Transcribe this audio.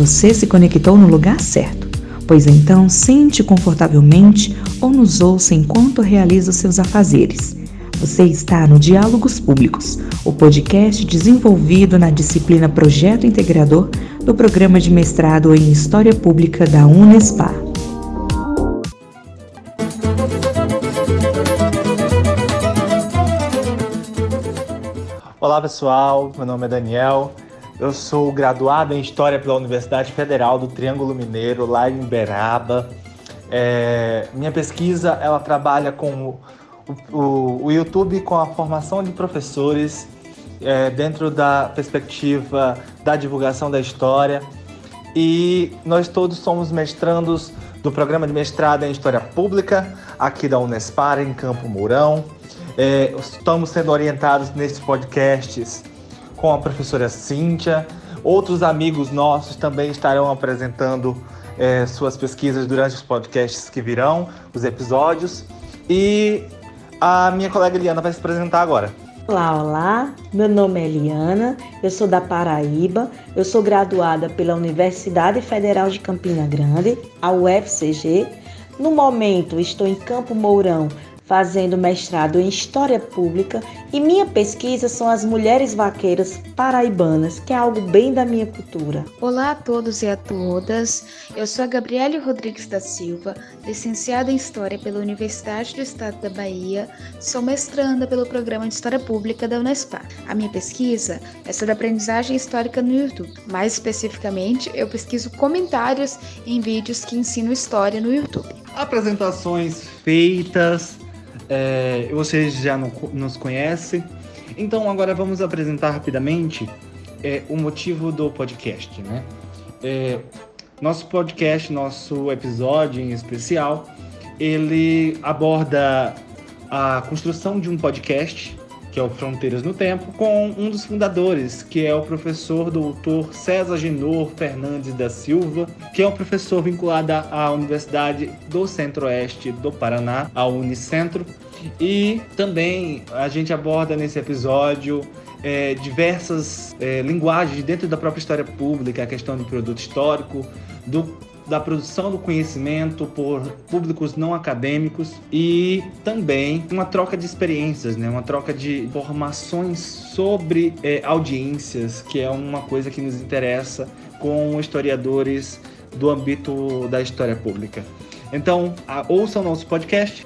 Você se conectou no lugar certo, pois então sente confortavelmente ou nos ouça enquanto realiza os seus afazeres. Você está no Diálogos Públicos, o podcast desenvolvido na disciplina Projeto Integrador do Programa de Mestrado em História Pública da Unespar. Olá pessoal, meu nome é Daniel, eu sou graduado em História pela Universidade Federal do Triângulo Mineiro, lá em Beraba. É, minha pesquisa ela trabalha com o, o, o, YouTube com a formação de professores é, dentro da perspectiva da divulgação da história. E nós todos somos mestrandos do programa de mestrado em História Pública, aqui da Unespar, em Campo Mourão. É, estamos sendo orientados nesses podcasts com a professora Cíntia. Outros amigos nossos também estarão apresentando é, suas pesquisas durante os podcasts que virão, os episódios. E a minha colega Eliana vai se apresentar agora. Olá, olá. Meu nome é Eliana, eu sou da Paraíba, eu sou graduada pela Universidade Federal de Campina Grande, a UFCG. No momento, estou em Campo Mourão fazendo mestrado em História Pública e minha pesquisa são as mulheres vaqueiras paraibanas, que é algo bem da minha cultura. Olá a todos e a todas, eu sou a Gabriele Rodrigues da Silva, licenciada em História pela Universidade do Estado da Bahia, sou mestranda pelo Programa de História Pública da Unespar. A minha pesquisa é sobre aprendizagem histórica no YouTube. Mais especificamente, eu pesquiso comentários em vídeos que ensinam história no YouTube. Apresentações feitas, é, vocês já nos conhecem. Então agora vamos apresentar rapidamente é, o motivo do podcast, né? É, nosso podcast, nosso episódio em especial, ele aborda a construção de um podcast que é o Fronteiras no Tempo, com um dos fundadores, que é o professor doutor César Genor Fernandes da Silva, que é um professor vinculado à Universidade do Centro-Oeste do Paraná, a Unicentro. E também a gente aborda nesse episódio é, diversas é, linguagens dentro da própria história pública, a questão do produto histórico, do da produção do conhecimento por públicos não acadêmicos e também uma troca de experiências, né? uma troca de informações sobre é, audiências, que é uma coisa que nos interessa com historiadores do âmbito da história pública. Então, ouçam nosso podcast